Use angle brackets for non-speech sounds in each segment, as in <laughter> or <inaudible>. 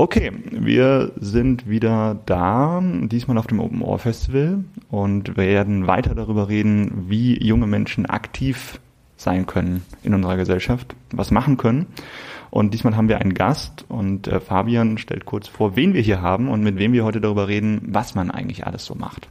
Okay, wir sind wieder da, diesmal auf dem Open Ohr Festival und werden weiter darüber reden, wie junge Menschen aktiv sein können in unserer Gesellschaft, was machen können. Und diesmal haben wir einen Gast und äh, Fabian stellt kurz vor, wen wir hier haben und mit wem wir heute darüber reden, was man eigentlich alles so macht.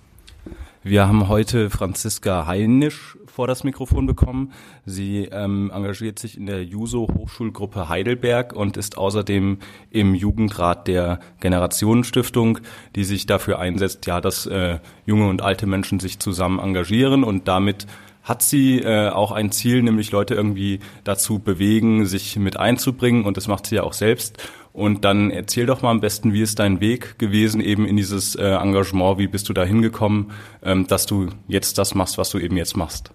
Wir haben heute Franziska Heinisch vor das Mikrofon bekommen. Sie ähm, engagiert sich in der Juso Hochschulgruppe Heidelberg und ist außerdem im Jugendrat der Generationenstiftung, die sich dafür einsetzt, ja, dass äh, junge und alte Menschen sich zusammen engagieren und damit hat sie äh, auch ein Ziel, nämlich Leute irgendwie dazu bewegen, sich mit einzubringen und das macht sie ja auch selbst. Und dann erzähl doch mal am besten, wie ist dein Weg gewesen eben in dieses äh, Engagement, wie bist du da hingekommen, ähm, dass du jetzt das machst, was du eben jetzt machst.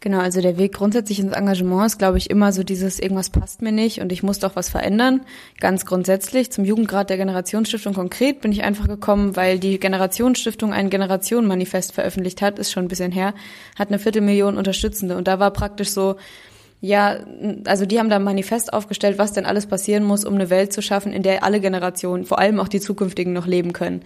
Genau, also der Weg grundsätzlich ins Engagement ist, glaube ich, immer so dieses, irgendwas passt mir nicht und ich muss doch was verändern. Ganz grundsätzlich zum Jugendrat der Generationsstiftung konkret bin ich einfach gekommen, weil die Generationsstiftung ein Generationenmanifest veröffentlicht hat, ist schon ein bisschen her, hat eine Viertelmillion Unterstützende und da war praktisch so, ja, also die haben da ein Manifest aufgestellt, was denn alles passieren muss, um eine Welt zu schaffen, in der alle Generationen, vor allem auch die zukünftigen, noch leben können.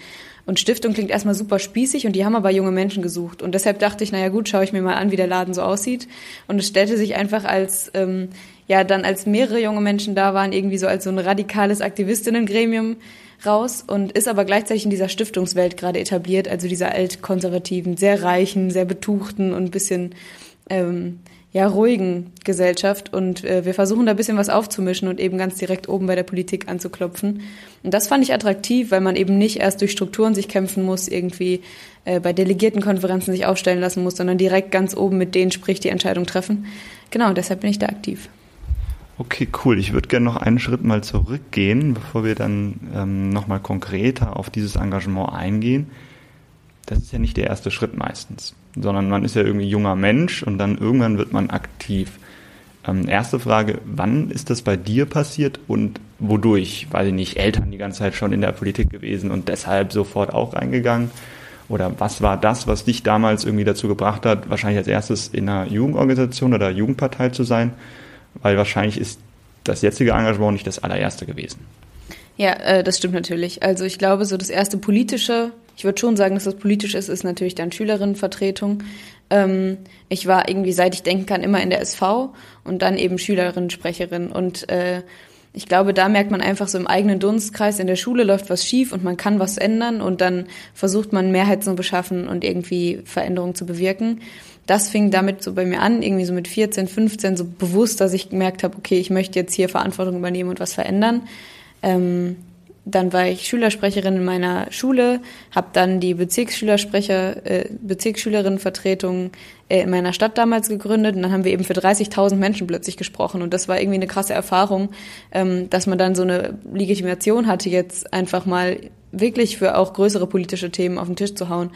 Und Stiftung klingt erstmal super spießig und die haben aber junge Menschen gesucht. Und deshalb dachte ich, naja gut, schaue ich mir mal an, wie der Laden so aussieht. Und es stellte sich einfach als, ähm, ja, dann als mehrere junge Menschen da waren, irgendwie so als so ein radikales Aktivistinnengremium raus und ist aber gleichzeitig in dieser Stiftungswelt gerade etabliert, also dieser altkonservativen, sehr reichen, sehr betuchten und bisschen ähm, ja, ruhigen Gesellschaft und äh, wir versuchen da ein bisschen was aufzumischen und eben ganz direkt oben bei der Politik anzuklopfen. Und das fand ich attraktiv, weil man eben nicht erst durch Strukturen sich kämpfen muss, irgendwie äh, bei Delegiertenkonferenzen sich aufstellen lassen muss, sondern direkt ganz oben mit denen spricht, die Entscheidung treffen. Genau, deshalb bin ich da aktiv. Okay, cool. Ich würde gerne noch einen Schritt mal zurückgehen, bevor wir dann ähm, nochmal konkreter auf dieses Engagement eingehen das ist ja nicht der erste Schritt meistens, sondern man ist ja irgendwie junger Mensch und dann irgendwann wird man aktiv. Ähm, erste Frage, wann ist das bei dir passiert und wodurch? Weiß ich nicht, Eltern die ganze Zeit schon in der Politik gewesen und deshalb sofort auch reingegangen? Oder was war das, was dich damals irgendwie dazu gebracht hat, wahrscheinlich als erstes in einer Jugendorganisation oder Jugendpartei zu sein? Weil wahrscheinlich ist das jetzige Engagement nicht das allererste gewesen. Ja, äh, das stimmt natürlich. Also ich glaube, so das erste politische, ich würde schon sagen, dass das politisch ist, ist natürlich dann Schülerinnenvertretung. Ähm, ich war irgendwie, seit ich denken kann, immer in der SV und dann eben Schülerinnensprecherin. Und äh, ich glaube, da merkt man einfach so im eigenen Dunstkreis, in der Schule läuft was schief und man kann was ändern und dann versucht man Mehrheit zu beschaffen und irgendwie Veränderungen zu bewirken. Das fing damit so bei mir an, irgendwie so mit 14, 15, so bewusst, dass ich gemerkt habe, okay, ich möchte jetzt hier Verantwortung übernehmen und was verändern. Ähm, dann war ich Schülersprecherin in meiner Schule, habe dann die Bezirksschülersprecher, äh, Bezirksschülerinnenvertretung äh, in meiner Stadt damals gegründet und dann haben wir eben für 30.000 Menschen plötzlich gesprochen und das war irgendwie eine krasse Erfahrung, ähm, dass man dann so eine Legitimation hatte, jetzt einfach mal wirklich für auch größere politische Themen auf den Tisch zu hauen.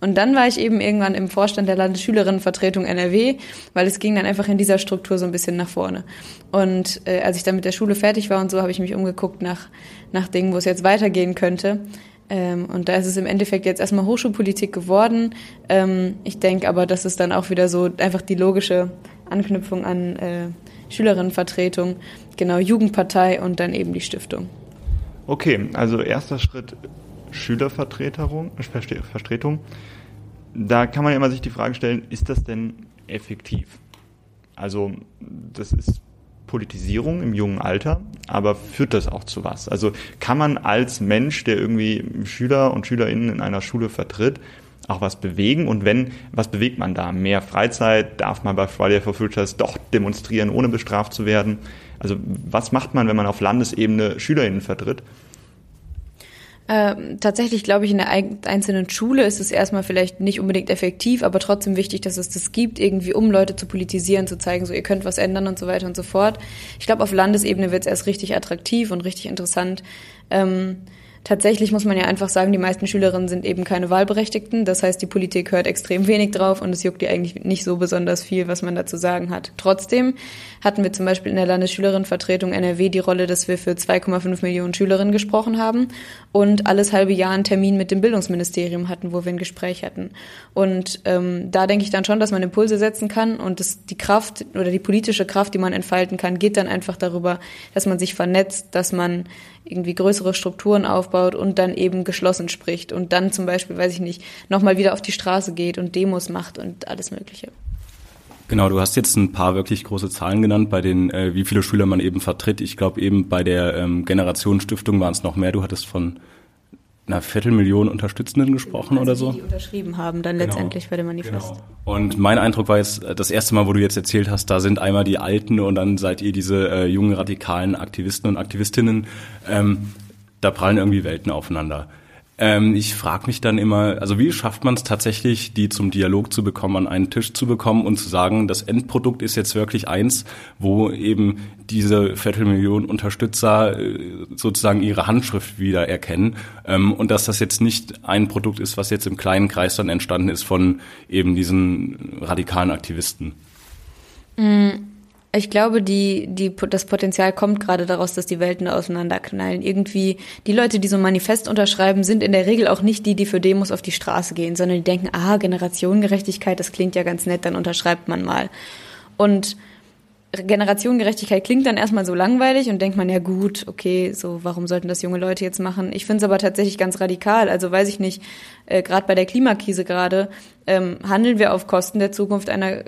Und dann war ich eben irgendwann im Vorstand der Landesschülerinnenvertretung NRW, weil es ging dann einfach in dieser Struktur so ein bisschen nach vorne. Und äh, als ich dann mit der Schule fertig war und so, habe ich mich umgeguckt nach, nach Dingen, wo es jetzt weitergehen könnte. Ähm, und da ist es im Endeffekt jetzt erstmal Hochschulpolitik geworden. Ähm, ich denke aber, das ist dann auch wieder so einfach die logische Anknüpfung an äh, Schülerinnenvertretung, genau Jugendpartei und dann eben die Stiftung. Okay, also erster Schritt Schülervertretung, Vertretung. Da kann man ja immer sich die Frage stellen, ist das denn effektiv? Also das ist Politisierung im jungen Alter, aber führt das auch zu was? Also kann man als Mensch, der irgendwie Schüler und Schülerinnen in einer Schule vertritt, auch was bewegen? Und wenn, was bewegt man da? Mehr Freizeit? Darf man bei Friday for Futures doch demonstrieren, ohne bestraft zu werden? Also was macht man, wenn man auf Landesebene SchülerInnen vertritt? Ähm, tatsächlich glaube ich, in der einzelnen Schule ist es erstmal vielleicht nicht unbedingt effektiv, aber trotzdem wichtig, dass es das gibt, irgendwie um Leute zu politisieren, zu zeigen, so ihr könnt was ändern und so weiter und so fort. Ich glaube, auf Landesebene wird es erst richtig attraktiv und richtig interessant. Ähm, Tatsächlich muss man ja einfach sagen, die meisten Schülerinnen sind eben keine Wahlberechtigten. Das heißt, die Politik hört extrem wenig drauf und es juckt ihr eigentlich nicht so besonders viel, was man da zu sagen hat. Trotzdem hatten wir zum Beispiel in der Landesschülerinnenvertretung NRW die Rolle, dass wir für 2,5 Millionen Schülerinnen gesprochen haben und alles halbe Jahr einen Termin mit dem Bildungsministerium hatten, wo wir ein Gespräch hatten. Und ähm, da denke ich dann schon, dass man Impulse setzen kann und das, die Kraft oder die politische Kraft, die man entfalten kann, geht dann einfach darüber, dass man sich vernetzt, dass man irgendwie größere Strukturen aufbaut und dann eben geschlossen spricht und dann zum Beispiel, weiß ich nicht, nochmal wieder auf die Straße geht und Demos macht und alles Mögliche. Genau, du hast jetzt ein paar wirklich große Zahlen genannt, bei den, äh, wie viele Schüler man eben vertritt. Ich glaube eben bei der ähm, Generationenstiftung waren es noch mehr. Du hattest von einer Viertelmillion Unterstützenden gesprochen also oder so. Die unterschrieben haben dann genau. letztendlich bei dem Manifest. Genau. Und mein Eindruck war jetzt, äh, das erste Mal, wo du jetzt erzählt hast, da sind einmal die Alten und dann seid ihr diese äh, jungen radikalen Aktivisten und Aktivistinnen. Ähm, da prallen irgendwie Welten aufeinander. Ähm, ich frage mich dann immer, also wie schafft man es tatsächlich, die zum Dialog zu bekommen, an einen Tisch zu bekommen und zu sagen, das Endprodukt ist jetzt wirklich eins, wo eben diese Viertelmillion Unterstützer äh, sozusagen ihre Handschrift wieder erkennen ähm, und dass das jetzt nicht ein Produkt ist, was jetzt im kleinen Kreis dann entstanden ist von eben diesen radikalen Aktivisten. Mhm. Ich glaube, die, die, das Potenzial kommt gerade daraus, dass die Welten auseinanderknallen. Irgendwie, die Leute, die so ein Manifest unterschreiben, sind in der Regel auch nicht die, die für Demos auf die Straße gehen, sondern die denken, ah, Generationengerechtigkeit, das klingt ja ganz nett, dann unterschreibt man mal. Und Generationengerechtigkeit klingt dann erstmal so langweilig und denkt man, ja gut, okay, so warum sollten das junge Leute jetzt machen? Ich finde es aber tatsächlich ganz radikal. Also weiß ich nicht, äh, gerade bei der Klimakrise gerade ähm, handeln wir auf Kosten der Zukunft einer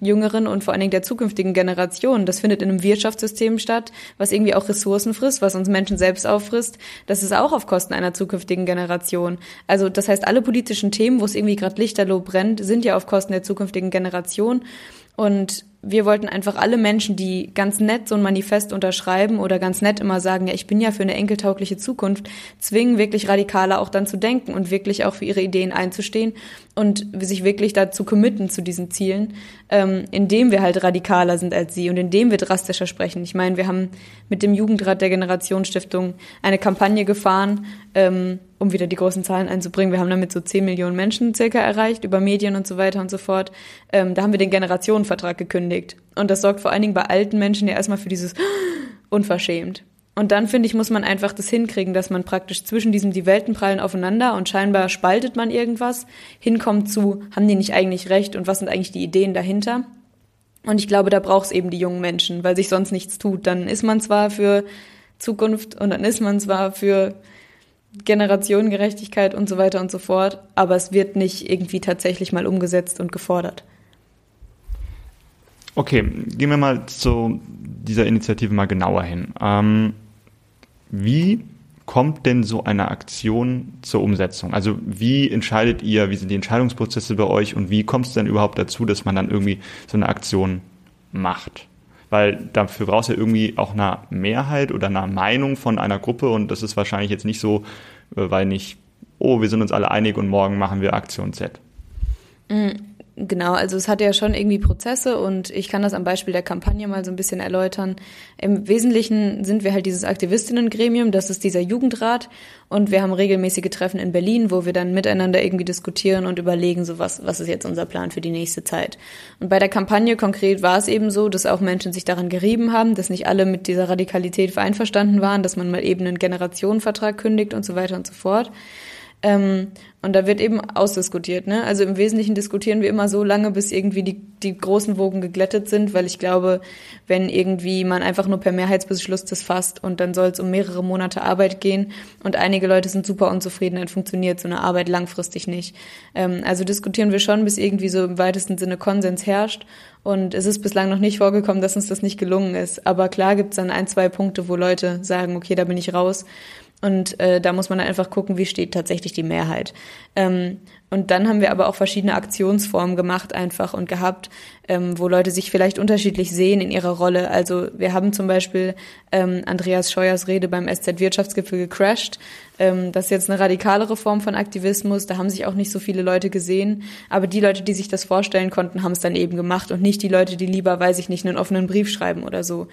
jüngeren und vor allen Dingen der zukünftigen Generation. Das findet in einem Wirtschaftssystem statt, was irgendwie auch Ressourcen frisst, was uns Menschen selbst auffrisst. Das ist auch auf Kosten einer zukünftigen Generation. Also das heißt, alle politischen Themen, wo es irgendwie gerade lichterloh brennt, sind ja auf Kosten der zukünftigen Generation. Und wir wollten einfach alle Menschen, die ganz nett so ein Manifest unterschreiben oder ganz nett immer sagen, ja, ich bin ja für eine enkeltaugliche Zukunft, zwingen, wirklich radikaler auch dann zu denken und wirklich auch für ihre Ideen einzustehen und sich wirklich dazu committen zu diesen Zielen, ähm, indem wir halt radikaler sind als sie und indem wir drastischer sprechen. Ich meine, wir haben mit dem Jugendrat der Generationsstiftung eine Kampagne gefahren, ähm, um wieder die großen Zahlen einzubringen. Wir haben damit so 10 Millionen Menschen circa erreicht, über Medien und so weiter und so fort. Ähm, da haben wir den Generationenvertrag gekündigt. Und das sorgt vor allen Dingen bei alten Menschen ja erstmal für dieses <gasps> unverschämt. Und dann, finde ich, muss man einfach das hinkriegen, dass man praktisch zwischen diesem, die Welten prallen aufeinander und scheinbar spaltet man irgendwas, hinkommt zu, haben die nicht eigentlich recht und was sind eigentlich die Ideen dahinter? Und ich glaube, da braucht es eben die jungen Menschen, weil sich sonst nichts tut. Dann ist man zwar für Zukunft und dann ist man zwar für Generationengerechtigkeit und so weiter und so fort, aber es wird nicht irgendwie tatsächlich mal umgesetzt und gefordert. Okay, gehen wir mal zu dieser Initiative mal genauer hin. Ähm, wie kommt denn so eine Aktion zur Umsetzung? Also wie entscheidet ihr, wie sind die Entscheidungsprozesse bei euch und wie kommt es denn überhaupt dazu, dass man dann irgendwie so eine Aktion macht? Weil dafür brauchst du ja irgendwie auch eine Mehrheit oder eine Meinung von einer Gruppe und das ist wahrscheinlich jetzt nicht so, äh, weil nicht, oh, wir sind uns alle einig und morgen machen wir Aktion Z. Mhm. Genau, also es hat ja schon irgendwie Prozesse und ich kann das am Beispiel der Kampagne mal so ein bisschen erläutern. Im Wesentlichen sind wir halt dieses Aktivistinnengremium, das ist dieser Jugendrat und wir haben regelmäßige Treffen in Berlin, wo wir dann miteinander irgendwie diskutieren und überlegen, so was, was ist jetzt unser Plan für die nächste Zeit. Und bei der Kampagne konkret war es eben so, dass auch Menschen sich daran gerieben haben, dass nicht alle mit dieser Radikalität einverstanden waren, dass man mal eben einen Generationenvertrag kündigt und so weiter und so fort. Ähm, und da wird eben ausdiskutiert. Ne? Also im Wesentlichen diskutieren wir immer so lange, bis irgendwie die, die großen Wogen geglättet sind, weil ich glaube, wenn irgendwie man einfach nur per Mehrheitsbeschluss das fasst und dann soll es um mehrere Monate Arbeit gehen und einige Leute sind super unzufrieden, dann funktioniert so eine Arbeit langfristig nicht. Ähm, also diskutieren wir schon, bis irgendwie so im weitesten Sinne Konsens herrscht. Und es ist bislang noch nicht vorgekommen, dass uns das nicht gelungen ist. Aber klar gibt es dann ein, zwei Punkte, wo Leute sagen, okay, da bin ich raus. Und äh, da muss man dann einfach gucken, wie steht tatsächlich die Mehrheit. Ähm, und dann haben wir aber auch verschiedene Aktionsformen gemacht einfach und gehabt, ähm, wo Leute sich vielleicht unterschiedlich sehen in ihrer Rolle. Also wir haben zum Beispiel ähm, Andreas Scheuers Rede beim SZ-Wirtschaftsgipfel gecrashed. Ähm, das ist jetzt eine radikalere Form von Aktivismus. Da haben sich auch nicht so viele Leute gesehen. Aber die Leute, die sich das vorstellen konnten, haben es dann eben gemacht und nicht die Leute, die lieber, weiß ich nicht, einen offenen Brief schreiben oder so.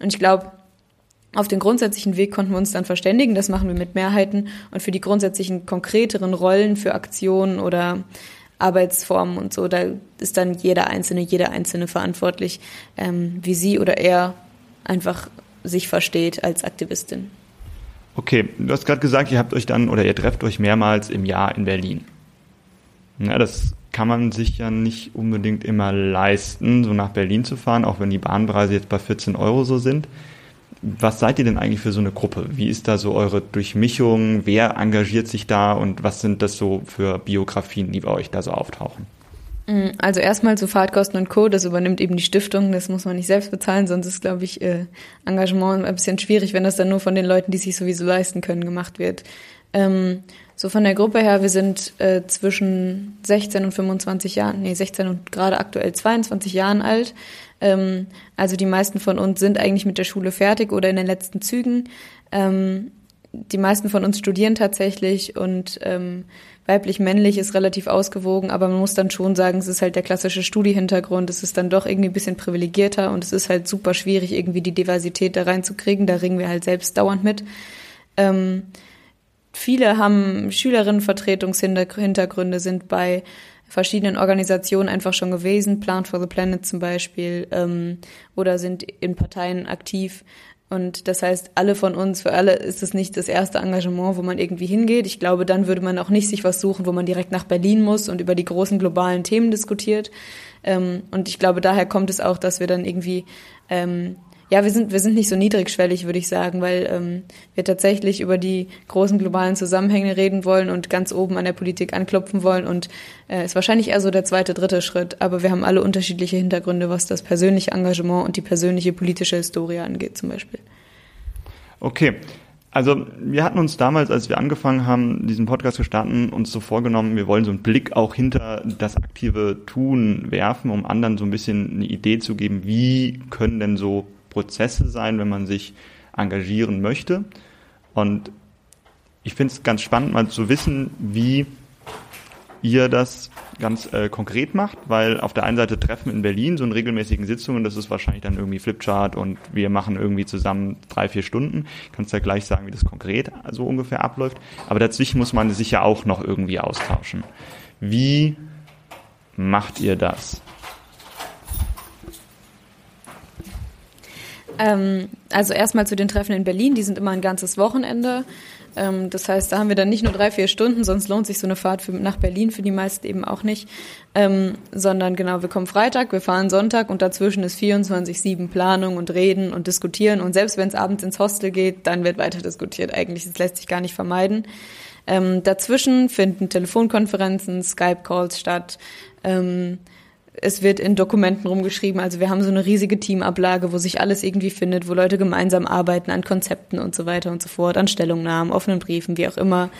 Und ich glaube, auf den grundsätzlichen Weg konnten wir uns dann verständigen, das machen wir mit Mehrheiten und für die grundsätzlichen konkreteren Rollen für Aktionen oder Arbeitsformen und so, da ist dann jeder Einzelne, jeder Einzelne verantwortlich, ähm, wie sie oder er einfach sich versteht als Aktivistin. Okay, du hast gerade gesagt, ihr habt euch dann oder ihr trefft euch mehrmals im Jahr in Berlin. Ja, das kann man sich ja nicht unbedingt immer leisten, so nach Berlin zu fahren, auch wenn die Bahnpreise jetzt bei 14 Euro so sind. Was seid ihr denn eigentlich für so eine Gruppe? Wie ist da so eure Durchmischung? Wer engagiert sich da und was sind das so für Biografien, die bei euch da so auftauchen? Mm, also erstmal zu Fahrtkosten und Co., das übernimmt eben die Stiftung, das muss man nicht selbst bezahlen, sonst ist, glaube ich, äh, Engagement ein bisschen schwierig, wenn das dann nur von den Leuten, die sich sowieso leisten können, gemacht wird. Ähm, so von der Gruppe her, wir sind äh, zwischen 16 und 25 Jahren, nee, 16 und gerade aktuell 22 Jahren alt. Ähm, also die meisten von uns sind eigentlich mit der Schule fertig oder in den letzten Zügen. Ähm, die meisten von uns studieren tatsächlich und ähm, weiblich-männlich ist relativ ausgewogen, aber man muss dann schon sagen, es ist halt der klassische Studiehintergrund, es ist dann doch irgendwie ein bisschen privilegierter und es ist halt super schwierig, irgendwie die Diversität da reinzukriegen. Da ringen wir halt selbst dauernd mit. Ähm, viele haben Schülerinnenvertretungshintergründe, sind bei verschiedenen Organisationen einfach schon gewesen, Plant for the Planet zum Beispiel, ähm, oder sind in Parteien aktiv. Und das heißt, alle von uns, für alle ist es nicht das erste Engagement, wo man irgendwie hingeht. Ich glaube, dann würde man auch nicht sich was suchen, wo man direkt nach Berlin muss und über die großen globalen Themen diskutiert. Ähm, und ich glaube, daher kommt es auch, dass wir dann irgendwie ähm, ja, wir sind, wir sind nicht so niedrigschwellig, würde ich sagen, weil ähm, wir tatsächlich über die großen globalen Zusammenhänge reden wollen und ganz oben an der Politik anklopfen wollen. Und äh, ist wahrscheinlich eher so der zweite, dritte Schritt. Aber wir haben alle unterschiedliche Hintergründe, was das persönliche Engagement und die persönliche politische Historie angeht, zum Beispiel. Okay. Also wir hatten uns damals, als wir angefangen haben, diesen Podcast zu starten, uns so vorgenommen, wir wollen so einen Blick auch hinter das aktive Tun werfen, um anderen so ein bisschen eine Idee zu geben, wie können denn so Prozesse sein, wenn man sich engagieren möchte. Und ich finde es ganz spannend, mal zu wissen, wie ihr das ganz äh, konkret macht, weil auf der einen Seite Treffen in Berlin, so in regelmäßigen Sitzungen, das ist wahrscheinlich dann irgendwie Flipchart und wir machen irgendwie zusammen drei, vier Stunden. Kannst ja gleich sagen, wie das konkret so ungefähr abläuft. Aber dazwischen muss man sich ja auch noch irgendwie austauschen. Wie macht ihr das? Ähm, also erstmal zu den Treffen in Berlin, die sind immer ein ganzes Wochenende. Ähm, das heißt, da haben wir dann nicht nur drei, vier Stunden, sonst lohnt sich so eine Fahrt für, nach Berlin für die meisten eben auch nicht, ähm, sondern genau, wir kommen Freitag, wir fahren Sonntag und dazwischen ist 24-7 Planung und Reden und Diskutieren und selbst wenn es abends ins Hostel geht, dann wird weiter diskutiert eigentlich, das lässt sich gar nicht vermeiden. Ähm, dazwischen finden Telefonkonferenzen, Skype-Calls statt, ähm, es wird in Dokumenten rumgeschrieben. Also wir haben so eine riesige Teamablage, wo sich alles irgendwie findet, wo Leute gemeinsam arbeiten an Konzepten und so weiter und so fort, an Stellungnahmen, offenen Briefen, wie auch immer.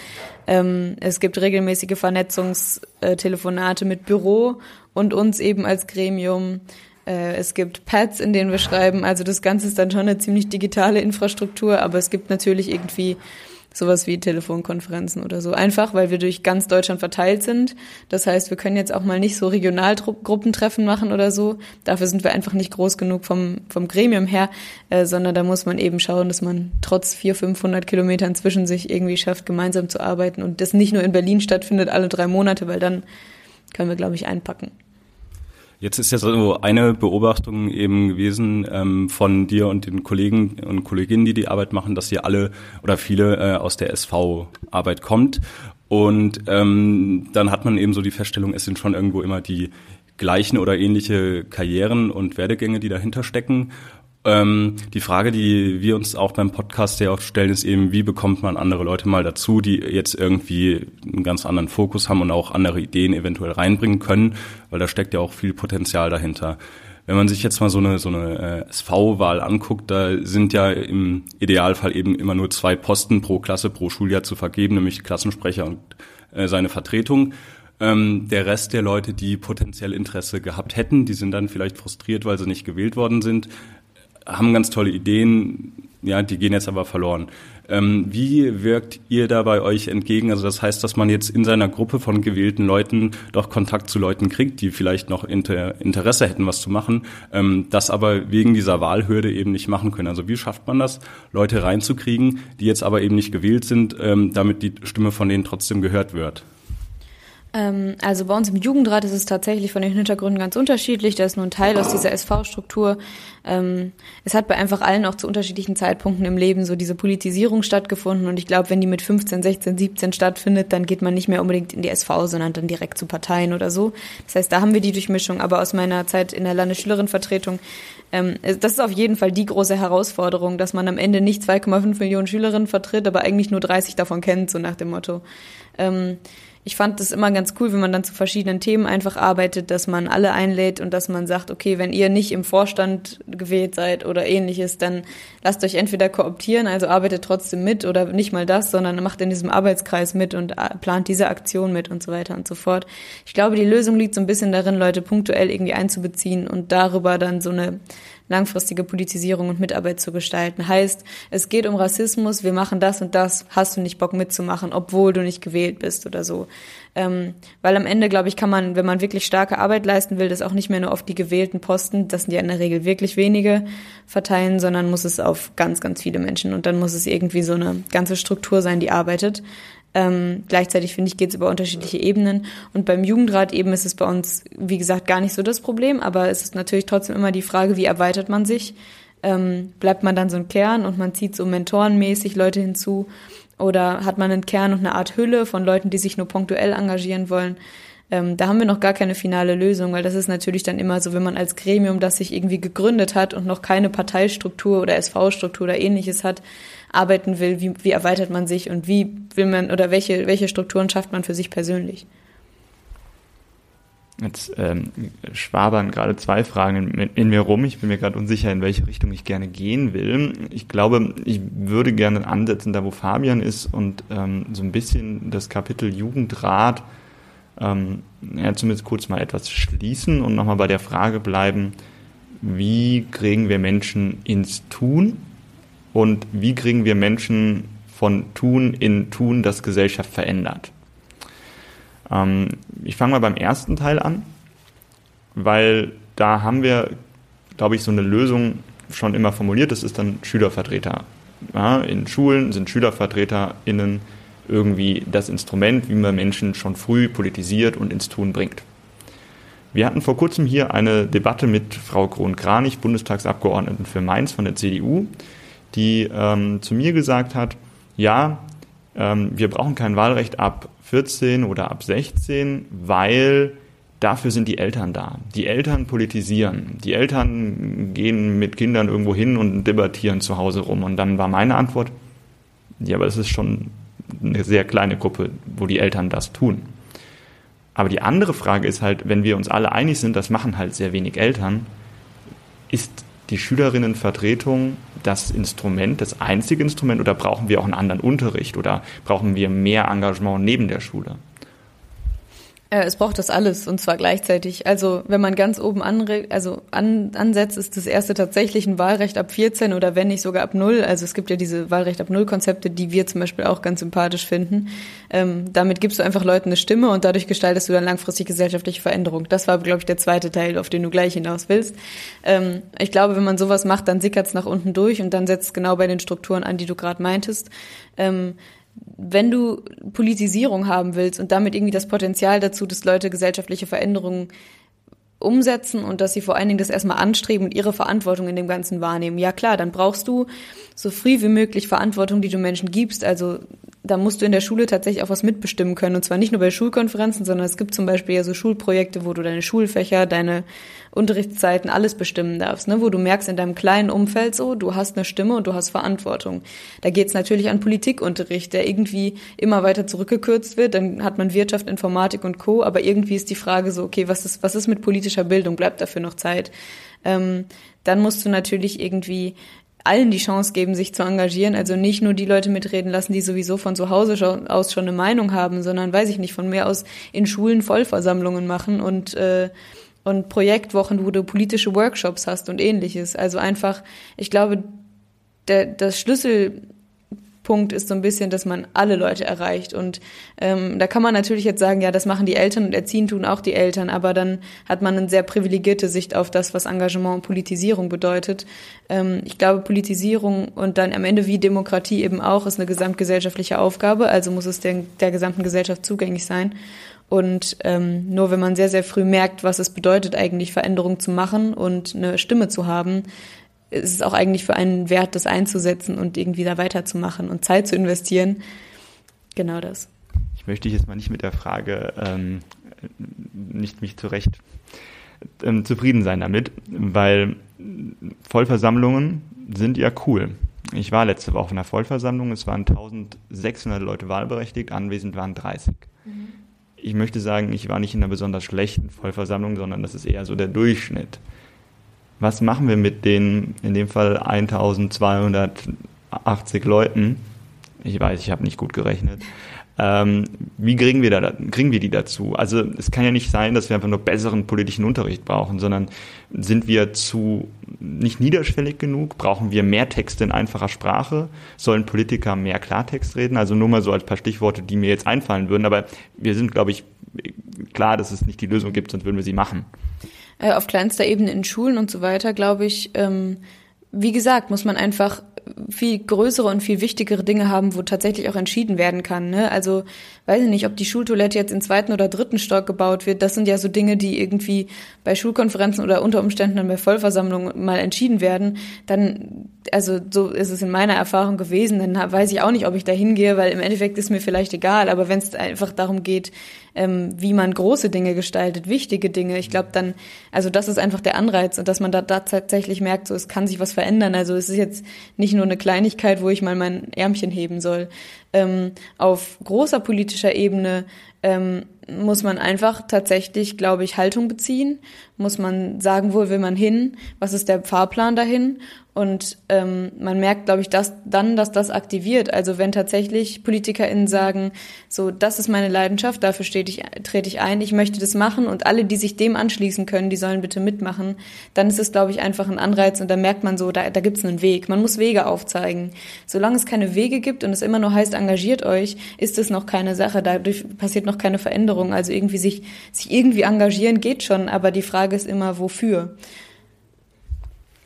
Ähm, es gibt regelmäßige Vernetzungstelefonate mit Büro und uns eben als Gremium. Äh, es gibt Pads, in denen wir schreiben. Also das Ganze ist dann schon eine ziemlich digitale Infrastruktur, aber es gibt natürlich irgendwie sowas wie Telefonkonferenzen oder so. Einfach, weil wir durch ganz Deutschland verteilt sind. Das heißt, wir können jetzt auch mal nicht so Regionalgruppentreffen machen oder so. Dafür sind wir einfach nicht groß genug vom, vom Gremium her, äh, sondern da muss man eben schauen, dass man trotz 400, 500 Kilometern zwischen sich irgendwie schafft, gemeinsam zu arbeiten und das nicht nur in Berlin stattfindet alle drei Monate, weil dann können wir, glaube ich, einpacken. Jetzt ist ja so eine Beobachtung eben gewesen ähm, von dir und den Kollegen und Kolleginnen, die die Arbeit machen, dass ihr alle oder viele äh, aus der SV-Arbeit kommt. Und ähm, dann hat man eben so die Feststellung, es sind schon irgendwo immer die gleichen oder ähnliche Karrieren und Werdegänge, die dahinter stecken. Ähm, die Frage, die wir uns auch beim Podcast sehr oft stellen, ist eben, wie bekommt man andere Leute mal dazu, die jetzt irgendwie einen ganz anderen Fokus haben und auch andere Ideen eventuell reinbringen können, weil da steckt ja auch viel Potenzial dahinter. Wenn man sich jetzt mal so eine, so eine äh, SV-Wahl anguckt, da sind ja im Idealfall eben immer nur zwei Posten pro Klasse, pro Schuljahr zu vergeben, nämlich Klassensprecher und äh, seine Vertretung. Ähm, der Rest der Leute, die potenziell Interesse gehabt hätten, die sind dann vielleicht frustriert, weil sie nicht gewählt worden sind, haben ganz tolle Ideen, ja, die gehen jetzt aber verloren. Ähm, wie wirkt ihr da bei euch entgegen? Also das heißt, dass man jetzt in seiner Gruppe von gewählten Leuten doch Kontakt zu Leuten kriegt, die vielleicht noch Inter Interesse hätten, was zu machen, ähm, das aber wegen dieser Wahlhürde eben nicht machen können. Also wie schafft man das, Leute reinzukriegen, die jetzt aber eben nicht gewählt sind, ähm, damit die Stimme von denen trotzdem gehört wird? Ähm, also bei uns im Jugendrat ist es tatsächlich von den Hintergründen ganz unterschiedlich. Da ist nur ein Teil aus dieser SV-Struktur. Ähm, es hat bei einfach allen auch zu unterschiedlichen Zeitpunkten im Leben so diese Politisierung stattgefunden. Und ich glaube, wenn die mit 15, 16, 17 stattfindet, dann geht man nicht mehr unbedingt in die SV, sondern dann direkt zu Parteien oder so. Das heißt, da haben wir die Durchmischung. Aber aus meiner Zeit in der Landesschülerinnenvertretung, ähm, das ist auf jeden Fall die große Herausforderung, dass man am Ende nicht 2,5 Millionen Schülerinnen vertritt, aber eigentlich nur 30 davon kennt, so nach dem Motto ich fand das immer ganz cool, wenn man dann zu verschiedenen Themen einfach arbeitet, dass man alle einlädt und dass man sagt, okay, wenn ihr nicht im Vorstand gewählt seid oder ähnliches, dann lasst euch entweder kooptieren, also arbeitet trotzdem mit oder nicht mal das, sondern macht in diesem Arbeitskreis mit und äh, plant diese Aktion mit und so weiter und so fort. Ich glaube, die Lösung liegt so ein bisschen darin, Leute punktuell irgendwie einzubeziehen und darüber dann so eine langfristige Politisierung und Mitarbeit zu gestalten. Heißt, es geht um Rassismus, wir machen das und das, hast du nicht Bock mitzumachen, obwohl du nicht gewählt bist oder so. Ähm, weil am Ende, glaube ich, kann man, wenn man wirklich starke Arbeit leisten will, das auch nicht mehr nur auf die gewählten Posten, das sind ja in der Regel wirklich wenige, verteilen, sondern muss es auf ganz, ganz viele Menschen. Und dann muss es irgendwie so eine ganze Struktur sein, die arbeitet. Ähm, gleichzeitig finde ich, geht es über unterschiedliche Ebenen. Und beim Jugendrat eben ist es bei uns, wie gesagt, gar nicht so das Problem, aber es ist natürlich trotzdem immer die Frage, wie erweitert man sich? Ähm, bleibt man dann so ein Kern und man zieht so mentorenmäßig Leute hinzu? Oder hat man einen Kern und eine Art Hülle von Leuten, die sich nur punktuell engagieren wollen? Ähm, da haben wir noch gar keine finale Lösung, weil das ist natürlich dann immer so, wenn man als Gremium, das sich irgendwie gegründet hat und noch keine Parteistruktur oder SV-Struktur oder ähnliches hat, arbeiten will, wie, wie erweitert man sich und wie will man oder welche, welche Strukturen schafft man für sich persönlich? Jetzt ähm, schwabern gerade zwei Fragen in, in, mir rum. Ich bin mir gerade unsicher, in welche Richtung ich gerne gehen will. Ich glaube, ich würde gerne ansetzen, da wo Fabian ist und ähm, so ein bisschen das Kapitel Jugendrat ähm, ja, zumindest kurz mal etwas schließen und nochmal bei der Frage bleiben, wie kriegen wir Menschen ins Tun und wie kriegen wir Menschen von Tun in Tun, das Gesellschaft verändert. Ähm, ich fange mal beim ersten Teil an, weil da haben wir, glaube ich, so eine Lösung schon immer formuliert. Das ist dann Schülervertreter. Ja, in Schulen sind SchülervertreterInnen irgendwie das Instrument, wie man Menschen schon früh politisiert und ins Tun bringt. Wir hatten vor kurzem hier eine Debatte mit Frau Krohn-Kranich, Bundestagsabgeordneten für Mainz von der CDU, die ähm, zu mir gesagt hat, ja, ähm, wir brauchen kein Wahlrecht ab 14 oder ab 16, weil dafür sind die Eltern da. Die Eltern politisieren. Die Eltern gehen mit Kindern irgendwo hin und debattieren zu Hause rum. Und dann war meine Antwort, ja, aber es ist schon eine sehr kleine Gruppe, wo die Eltern das tun. Aber die andere Frage ist halt, wenn wir uns alle einig sind, das machen halt sehr wenig Eltern, ist die Schülerinnenvertretung das Instrument, das einzige Instrument oder brauchen wir auch einen anderen Unterricht oder brauchen wir mehr Engagement neben der Schule? Äh, es braucht das alles und zwar gleichzeitig. Also wenn man ganz oben also an, ansetzt, ist das erste tatsächlich ein Wahlrecht ab 14 oder wenn nicht sogar ab null. Also es gibt ja diese Wahlrecht ab null Konzepte, die wir zum Beispiel auch ganz sympathisch finden. Ähm, damit gibst du einfach Leuten eine Stimme und dadurch gestaltest du dann langfristig gesellschaftliche Veränderung. Das war, glaube ich, der zweite Teil, auf den du gleich hinaus willst. Ähm, ich glaube, wenn man sowas macht, dann sickert es nach unten durch und dann setzt es genau bei den Strukturen an, die du gerade meintest. Ähm, wenn du Politisierung haben willst und damit irgendwie das Potenzial dazu, dass Leute gesellschaftliche Veränderungen umsetzen und dass sie vor allen Dingen das erstmal anstreben und ihre Verantwortung in dem Ganzen wahrnehmen. Ja klar, dann brauchst du so früh wie möglich Verantwortung, die du Menschen gibst. Also da musst du in der Schule tatsächlich auch was mitbestimmen können. Und zwar nicht nur bei Schulkonferenzen, sondern es gibt zum Beispiel ja so Schulprojekte, wo du deine Schulfächer, deine Unterrichtszeiten, alles bestimmen darfst, ne? wo du merkst in deinem kleinen Umfeld so, du hast eine Stimme und du hast Verantwortung. Da geht's natürlich an Politikunterricht, der irgendwie immer weiter zurückgekürzt wird. Dann hat man Wirtschaft, Informatik und Co. Aber irgendwie ist die Frage so, okay, was ist, was ist mit politischer Bildung? Bleibt dafür noch Zeit? Ähm, dann musst du natürlich irgendwie allen die Chance geben, sich zu engagieren. Also nicht nur die Leute mitreden lassen, die sowieso von zu Hause aus schon eine Meinung haben, sondern, weiß ich nicht, von mehr aus in Schulen Vollversammlungen machen und, äh, und Projektwochen, wo du politische Workshops hast und ähnliches. Also einfach, ich glaube, der, das Schlüssel Punkt ist so ein bisschen, dass man alle Leute erreicht. Und ähm, da kann man natürlich jetzt sagen, ja, das machen die Eltern und erziehen tun auch die Eltern, aber dann hat man eine sehr privilegierte Sicht auf das, was Engagement und Politisierung bedeutet. Ähm, ich glaube, Politisierung und dann am Ende wie Demokratie eben auch ist eine gesamtgesellschaftliche Aufgabe, also muss es der, der gesamten Gesellschaft zugänglich sein. Und ähm, nur wenn man sehr, sehr früh merkt, was es bedeutet, eigentlich Veränderungen zu machen und eine Stimme zu haben, ist es auch eigentlich für einen wert, das einzusetzen und irgendwie da weiterzumachen und Zeit zu investieren. Genau das. Ich möchte jetzt mal nicht mit der Frage, ähm, nicht mich zurecht ähm, zufrieden sein damit, weil Vollversammlungen sind ja cool. Ich war letzte Woche in einer Vollversammlung, es waren 1600 Leute wahlberechtigt, anwesend waren 30. Mhm. Ich möchte sagen, ich war nicht in einer besonders schlechten Vollversammlung, sondern das ist eher so der Durchschnitt was machen wir mit den, in dem Fall 1280 Leuten? Ich weiß, ich habe nicht gut gerechnet. Ähm, wie kriegen wir, da, kriegen wir die dazu? Also es kann ja nicht sein, dass wir einfach nur besseren politischen Unterricht brauchen, sondern sind wir zu nicht niederschwellig genug? Brauchen wir mehr Texte in einfacher Sprache? Sollen Politiker mehr Klartext reden? Also nur mal so als paar Stichworte, die mir jetzt einfallen würden. Aber wir sind, glaube ich, klar, dass es nicht die Lösung gibt, sonst würden wir sie machen äh, auf kleinster Ebene in Schulen und so weiter, glaube ich, ähm, wie gesagt, muss man einfach viel größere und viel wichtigere Dinge haben, wo tatsächlich auch entschieden werden kann. Ne? Also weiß ich nicht, ob die Schultoilette jetzt im zweiten oder dritten Stock gebaut wird. Das sind ja so Dinge, die irgendwie bei Schulkonferenzen oder unter Umständen dann bei Vollversammlungen mal entschieden werden. Dann, also so ist es in meiner Erfahrung gewesen. Dann weiß ich auch nicht, ob ich da hingehe, weil im Endeffekt ist mir vielleicht egal. Aber wenn es einfach darum geht, ähm, wie man große Dinge gestaltet, wichtige Dinge. Ich glaube dann, also das ist einfach der Anreiz und dass man da, da tatsächlich merkt, so es kann sich was verändern. Also es ist jetzt nicht nur eine Kleinigkeit, wo ich mal mein Ärmchen heben soll. Ähm, auf großer politischer Ebene ähm, muss man einfach tatsächlich, glaube ich, Haltung beziehen, muss man sagen, wo will man hin, was ist der Fahrplan dahin und ähm, man merkt, glaube ich, dass dann, dass das aktiviert. Also wenn tatsächlich PolitikerInnen sagen, so, das ist meine Leidenschaft, dafür stehe ich, trete ich ein, ich möchte das machen und alle, die sich dem anschließen können, die sollen bitte mitmachen, dann ist es, glaube ich, einfach ein Anreiz und da merkt man so, da, da gibt es einen Weg. Man muss Wege aufzeigen. Solange es keine Wege gibt und es immer nur heißt, engagiert euch, ist es noch keine Sache. Dadurch passiert noch keine Veränderung. Also irgendwie sich, sich irgendwie engagieren geht schon, aber die Frage ist immer, wofür.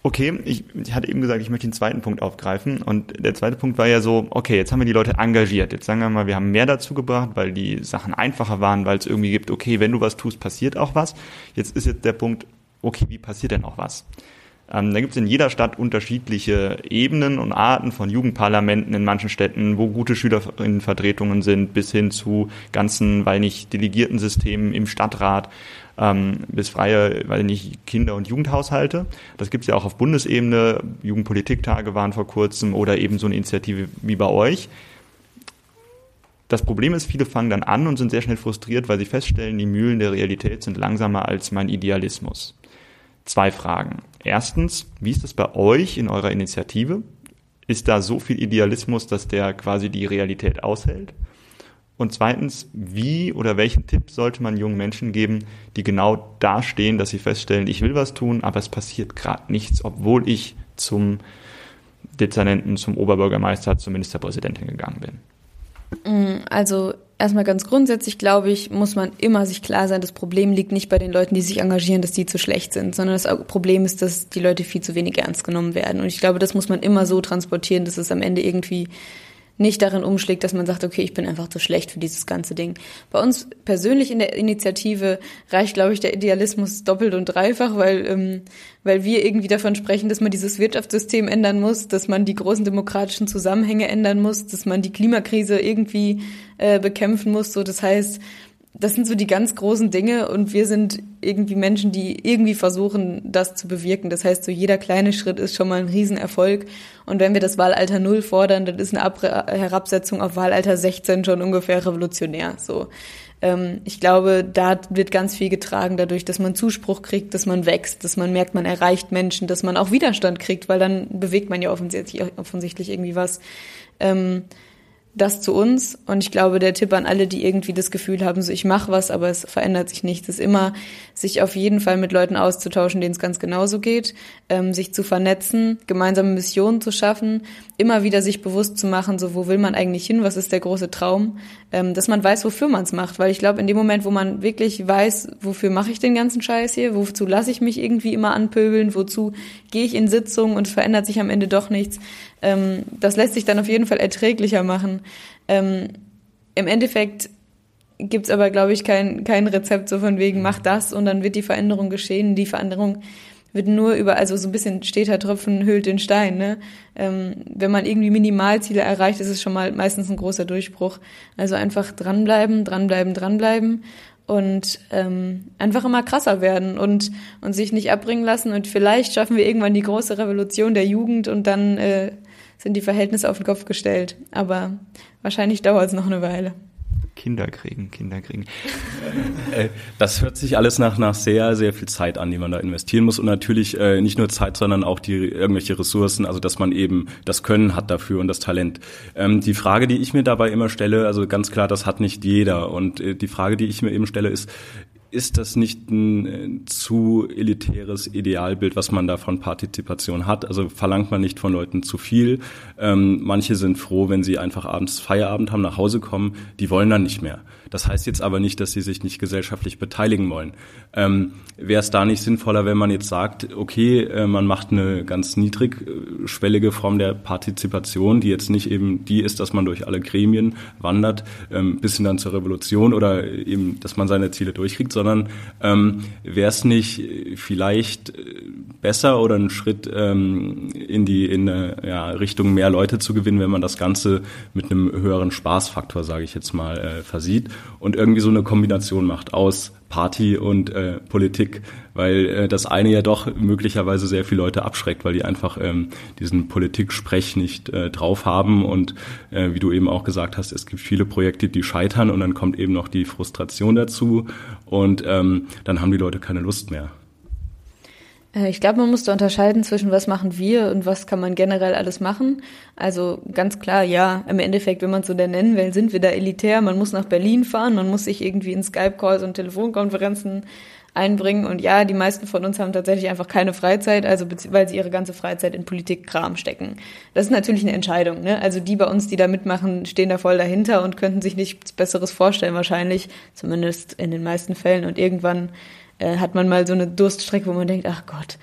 Okay, ich, ich hatte eben gesagt, ich möchte den zweiten Punkt aufgreifen. Und der zweite Punkt war ja so, okay, jetzt haben wir die Leute engagiert. Jetzt sagen wir mal, wir haben mehr dazu gebracht, weil die Sachen einfacher waren, weil es irgendwie gibt, okay, wenn du was tust, passiert auch was. Jetzt ist jetzt der Punkt, okay, wie passiert denn auch was? Ähm, da gibt es in jeder Stadt unterschiedliche Ebenen und Arten von Jugendparlamenten in manchen Städten, wo gute Schülerinnenvertretungen sind, bis hin zu ganzen, weil nicht Delegiertensystemen im Stadtrat ähm, bis freie, weil nicht Kinder- und Jugendhaushalte. Das gibt es ja auch auf Bundesebene. Jugendpolitiktage waren vor kurzem oder eben so eine Initiative wie bei euch. Das Problem ist, viele fangen dann an und sind sehr schnell frustriert, weil sie feststellen, die Mühlen der Realität sind langsamer als mein Idealismus. Zwei Fragen. Erstens, wie ist es bei euch in eurer Initiative? Ist da so viel Idealismus, dass der quasi die Realität aushält? Und zweitens, wie oder welchen Tipp sollte man jungen Menschen geben, die genau da stehen, dass sie feststellen, ich will was tun, aber es passiert gerade nichts, obwohl ich zum Dezernenten, zum Oberbürgermeister, zum Ministerpräsidentin gegangen bin? Mm, also erstmal ganz grundsätzlich, glaube ich, muss man immer sich klar sein, das Problem liegt nicht bei den Leuten, die sich engagieren, dass die zu schlecht sind, sondern das Problem ist, dass die Leute viel zu wenig ernst genommen werden. Und ich glaube, das muss man immer so transportieren, dass es am Ende irgendwie nicht darin umschlägt, dass man sagt, okay, ich bin einfach zu schlecht für dieses ganze Ding. Bei uns persönlich in der Initiative reicht, glaube ich, der Idealismus doppelt und dreifach, weil, ähm, weil wir irgendwie davon sprechen, dass man dieses Wirtschaftssystem ändern muss, dass man die großen demokratischen Zusammenhänge ändern muss, dass man die Klimakrise irgendwie äh, bekämpfen muss. So, das heißt, das sind so die ganz großen Dinge und wir sind irgendwie Menschen, die irgendwie versuchen, das zu bewirken. Das heißt, so jeder kleine Schritt ist schon mal ein Riesenerfolg. Und wenn wir das Wahlalter Null fordern, dann ist eine Ab Herabsetzung auf Wahlalter 16 schon ungefähr revolutionär. So. Ähm, ich glaube, da wird ganz viel getragen dadurch, dass man Zuspruch kriegt, dass man wächst, dass man merkt, man erreicht Menschen, dass man auch Widerstand kriegt, weil dann bewegt man ja offensichtlich, offensichtlich irgendwie was. Ähm, das zu uns. Und ich glaube, der Tipp an alle, die irgendwie das Gefühl haben, so ich mache was, aber es verändert sich nichts, ist immer, sich auf jeden Fall mit Leuten auszutauschen, denen es ganz genauso geht, ähm, sich zu vernetzen, gemeinsame Missionen zu schaffen, immer wieder sich bewusst zu machen, so wo will man eigentlich hin, was ist der große Traum, ähm, dass man weiß, wofür man es macht. Weil ich glaube, in dem Moment, wo man wirklich weiß, wofür mache ich den ganzen Scheiß hier, wozu lasse ich mich irgendwie immer anpöbeln, wozu gehe ich in Sitzungen und verändert sich am Ende doch nichts, ähm, das lässt sich dann auf jeden Fall erträglicher machen. Ähm, Im Endeffekt gibt's aber, glaube ich, kein, kein Rezept so von wegen, mach das und dann wird die Veränderung geschehen. Die Veränderung wird nur über, also so ein bisschen steter Tropfen hüllt den Stein. Ne? Ähm, wenn man irgendwie Minimalziele erreicht, ist es schon mal meistens ein großer Durchbruch. Also einfach dranbleiben, dranbleiben, dranbleiben und ähm, einfach immer krasser werden und, und sich nicht abbringen lassen. Und vielleicht schaffen wir irgendwann die große Revolution der Jugend und dann äh, sind die Verhältnisse auf den Kopf gestellt. Aber wahrscheinlich dauert es noch eine Weile. Kinder kriegen, Kinder kriegen. <laughs> Äh, das hört sich alles nach, nach sehr, sehr viel Zeit an, die man da investieren muss. Und natürlich äh, nicht nur Zeit, sondern auch die irgendwelche Ressourcen, also dass man eben das Können hat dafür und das Talent. Ähm, die Frage, die ich mir dabei immer stelle, also ganz klar, das hat nicht jeder. Und äh, die Frage, die ich mir eben stelle, ist, ist das nicht ein äh, zu elitäres Idealbild, was man da von Partizipation hat? Also verlangt man nicht von Leuten zu viel. Ähm, manche sind froh, wenn sie einfach abends Feierabend haben, nach Hause kommen. Die wollen dann nicht mehr. Das heißt jetzt aber nicht, dass sie sich nicht gesellschaftlich beteiligen wollen. Ähm, Wäre es da nicht sinnvoller, wenn man jetzt sagt, okay, äh, man macht eine ganz niedrigschwellige Form der Partizipation, die jetzt nicht eben die ist, dass man durch alle Gremien wandert, ähm, bis hin dann zur Revolution oder eben, dass man seine Ziele durchkriegt, sondern ähm, wäre es nicht vielleicht besser oder ein Schritt ähm, in die in eine, ja, Richtung mehr Leute zu gewinnen, wenn man das Ganze mit einem höheren Spaßfaktor, sage ich jetzt mal, äh, versieht und irgendwie so eine Kombination macht aus Party und äh, Politik, weil äh, das eine ja doch möglicherweise sehr viele Leute abschreckt, weil die einfach ähm, diesen Politik-Sprech nicht äh, drauf haben und äh, wie du eben auch gesagt hast, es gibt viele Projekte, die scheitern und dann kommt eben noch die Frustration dazu und ähm, dann haben die Leute keine Lust mehr. Äh, ich glaube, man muss da unterscheiden zwischen was machen wir und was kann man generell alles machen. Also ganz klar, ja, im Endeffekt, wenn man es so denn nennen will, sind wir da elitär. Man muss nach Berlin fahren, man muss sich irgendwie in Skype-Calls und Telefonkonferenzen einbringen. Und ja, die meisten von uns haben tatsächlich einfach keine Freizeit, also weil sie ihre ganze Freizeit in Politikkram stecken. Das ist natürlich eine Entscheidung. Ne? Also die bei uns, die da mitmachen, stehen da voll dahinter und könnten sich nichts Besseres vorstellen wahrscheinlich, zumindest in den meisten Fällen. Und irgendwann äh, hat man mal so eine Durststrecke, wo man denkt, ach Gott.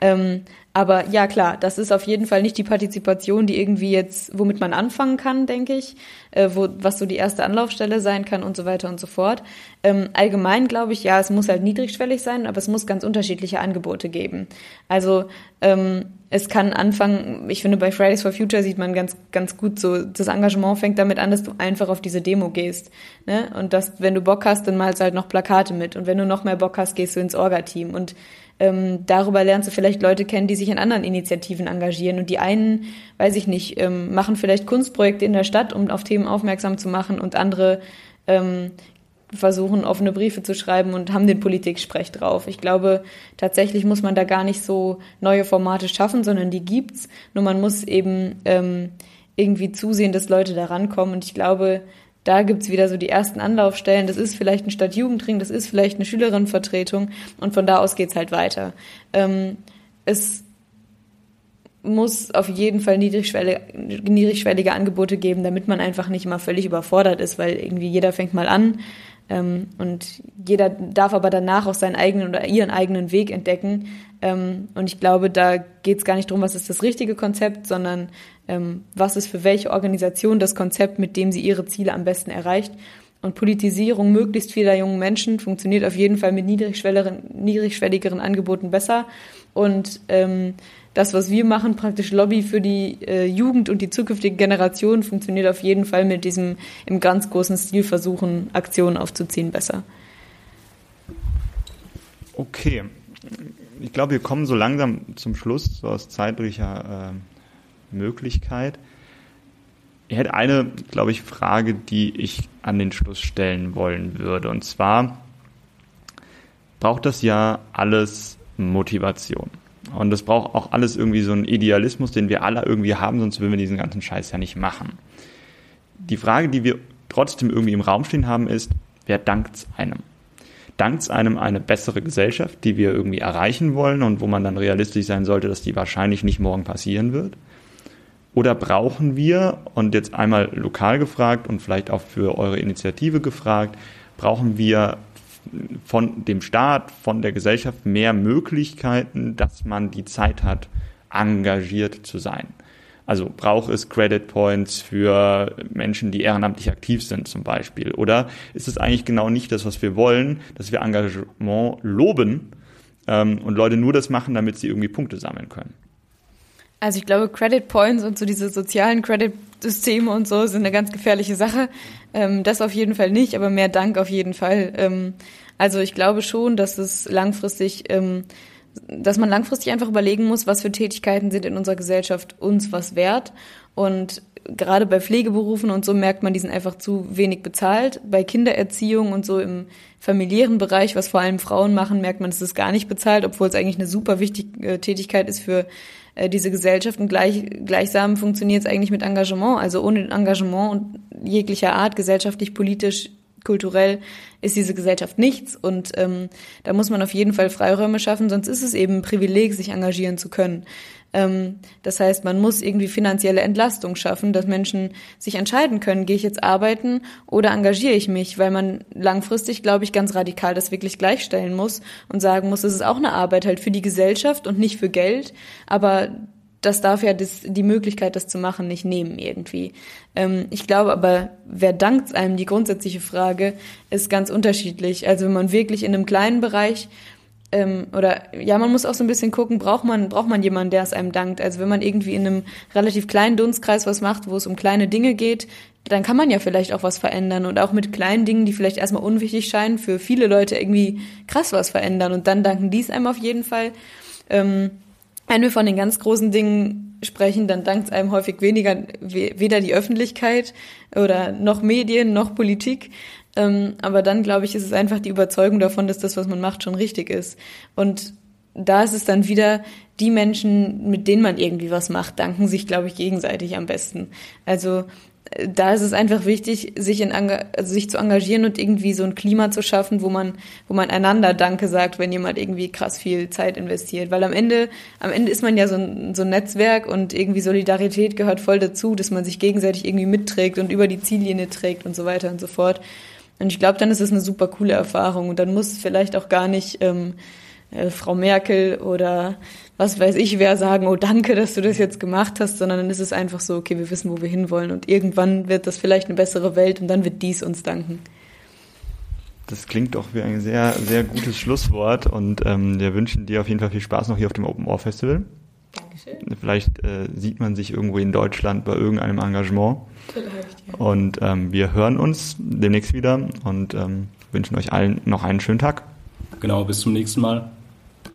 Ähm, aber ja, klar, das ist auf jeden Fall nicht die Partizipation, die irgendwie jetzt, womit man anfangen kann, denke ich, äh, wo, was so die erste Anlaufstelle sein kann und so weiter und so fort. Ähm, allgemein glaube ich, ja, es muss halt niedrigschwellig sein, aber es muss ganz unterschiedliche Angebote geben. Also ähm, es kann anfangen, ich finde, bei Fridays for Future sieht man ganz, ganz gut so, das Engagement fängt damit an, dass du einfach auf diese Demo gehst. Ne? Und dass, wenn du Bock hast, dann malst du halt noch Plakate mit. Und wenn du noch mehr Bock hast, gehst du ins Orga-Team. Und ähm, darüber lernst du vielleicht Leute kennen, die sich in anderen Initiativen engagieren. Und die einen, weiß ich nicht, ähm, machen vielleicht Kunstprojekte in der Stadt, um auf Themen aufmerksam zu machen und andere ähm, versuchen, offene Briefe zu schreiben und haben den Politik-Sprech drauf. Ich glaube, tatsächlich muss man da gar nicht so neue Formate schaffen, sondern die gibt's. Nur man muss eben ähm, irgendwie zusehen, dass Leute da rankommen. Und ich glaube, da gibt's wieder so die ersten Anlaufstellen. Das ist vielleicht ein Stadtjugendring, das ist vielleicht eine Schülerinnenvertretung und von da aus geht's halt weiter. Ähm, es muss auf jeden Fall niedrigschwellige, niedrigschwellige Angebote geben, damit man einfach nicht immer völlig überfordert ist, weil irgendwie jeder fängt mal an ähm, und jeder darf aber danach auch seinen eigenen oder ihren eigenen Weg entdecken. Ähm, und ich glaube, da geht's gar nicht drum, was ist das richtige Konzept, sondern ähm, was ist für welche Organisation das Konzept, mit dem sie ihre Ziele am besten erreicht. Und Politisierung möglichst vieler jungen Menschen funktioniert auf jeden Fall mit niedrigschwelligeren, niedrigschwelligeren Angeboten besser. Und ähm, das, was wir machen, praktisch Lobby für die äh, Jugend und die zukünftige Generation, funktioniert auf jeden Fall mit diesem im ganz großen Stil versuchen, Aktionen aufzuziehen, besser. Okay. Ich glaube, wir kommen so langsam zum Schluss, so aus zeitlicher äh Möglichkeit. Ich hätte eine, glaube ich, Frage, die ich an den Schluss stellen wollen würde. Und zwar braucht das ja alles Motivation. Und es braucht auch alles irgendwie so einen Idealismus, den wir alle irgendwie haben, sonst würden wir diesen ganzen Scheiß ja nicht machen. die Frage, die wir trotzdem irgendwie im Raum stehen haben, ist, wer dankt einem? Dankt einem eine bessere Gesellschaft, die wir irgendwie erreichen wollen und wo man dann realistisch sein sollte, dass die wahrscheinlich nicht morgen passieren wird? Oder brauchen wir, und jetzt einmal lokal gefragt und vielleicht auch für eure Initiative gefragt, brauchen wir von dem Staat, von der Gesellschaft mehr Möglichkeiten, dass man die Zeit hat, engagiert zu sein? Also braucht es Credit Points für Menschen, die ehrenamtlich aktiv sind zum Beispiel? Oder ist es eigentlich genau nicht das, was wir wollen, dass wir Engagement loben ähm, und Leute nur das machen, damit sie irgendwie Punkte sammeln können? Also ich glaube, Credit Points und so diese sozialen Credit-Systeme und so sind eine ganz gefährliche Sache. Ähm, das auf jeden Fall nicht, aber mehr Dank auf jeden Fall. Ähm, also ich glaube schon, dass es langfristig, ähm, dass man langfristig einfach überlegen muss, was für Tätigkeiten sind in unserer Gesellschaft uns was wert. Und gerade bei Pflegeberufen und so merkt man, die sind einfach zu wenig bezahlt. Bei Kindererziehung und so im familiären Bereich, was vor allem Frauen machen, merkt man, es ist gar nicht bezahlt, obwohl es eigentlich eine super wichtige äh, Tätigkeit ist für äh, diese Gesellschaft und gleich, gleichsam funktioniert es eigentlich mit Engagement. Also ohne Engagement und jeglicher Art, gesellschaftlich, politisch, kulturell, ist diese Gesellschaft nichts. Und ähm, da muss man auf jeden Fall Freiräume schaffen, sonst ist es eben ein Privileg, sich engagieren zu können. Ähm, das heißt, man muss irgendwie finanzielle Entlastung schaffen, dass Menschen sich entscheiden können, gehe ich jetzt arbeiten oder engagiere ich mich, weil man langfristig, glaube ich, ganz radikal das wirklich gleichstellen muss und sagen muss, es ist auch eine Arbeit halt für die Gesellschaft und nicht für Geld, aber das darf ja das, die Möglichkeit, das zu machen, nicht nehmen irgendwie. Ähm, ich glaube aber, wer dankt einem, die grundsätzliche Frage, ist ganz unterschiedlich. Also wenn man wirklich in einem kleinen Bereich ähm, oder ja, man muss auch so ein bisschen gucken, braucht man, braucht man jemanden, der es einem dankt. Also wenn man irgendwie in einem relativ kleinen Dunstkreis was macht, wo es um kleine Dinge geht, dann kann man ja vielleicht auch was verändern und auch mit kleinen Dingen, die vielleicht erstmal unwichtig scheinen, für viele Leute irgendwie krass was verändern und dann danken die es einem auf jeden Fall. Ähm, wenn wir von den ganz großen Dingen sprechen, dann dankt es einem häufig weniger, weder die Öffentlichkeit oder noch Medien noch Politik. Ähm, aber dann, glaube ich, ist es einfach die Überzeugung davon, dass das, was man macht, schon richtig ist. Und da ist es dann wieder, die Menschen, mit denen man irgendwie was macht, danken sich, glaube ich, gegenseitig am besten. Also da ist es einfach wichtig, sich, in, also sich zu engagieren und irgendwie so ein Klima zu schaffen, wo man, wo man einander Danke sagt, wenn jemand irgendwie krass viel Zeit investiert. Weil am Ende, am Ende ist man ja so ein, so ein Netzwerk und irgendwie Solidarität gehört voll dazu, dass man sich gegenseitig irgendwie mitträgt und über die Ziellinie trägt und so weiter und so fort. Und ich glaube, dann ist es eine super coole Erfahrung. Und dann muss vielleicht auch gar nicht ähm, äh, Frau Merkel oder was weiß ich wer sagen, oh danke, dass du das jetzt gemacht hast, sondern dann ist es einfach so, okay, wir wissen, wo wir hinwollen. Und irgendwann wird das vielleicht eine bessere Welt und dann wird dies uns danken. Das klingt doch wie ein sehr, sehr gutes Schlusswort und ähm, wir wünschen dir auf jeden Fall viel Spaß noch hier auf dem Open Ohr Festival. Dankeschön. Vielleicht äh, sieht man sich irgendwo in Deutschland bei irgendeinem Engagement. Vielleicht, ja. Und ähm, wir hören uns demnächst wieder und ähm, wünschen euch allen noch einen schönen Tag. Genau, bis zum nächsten Mal.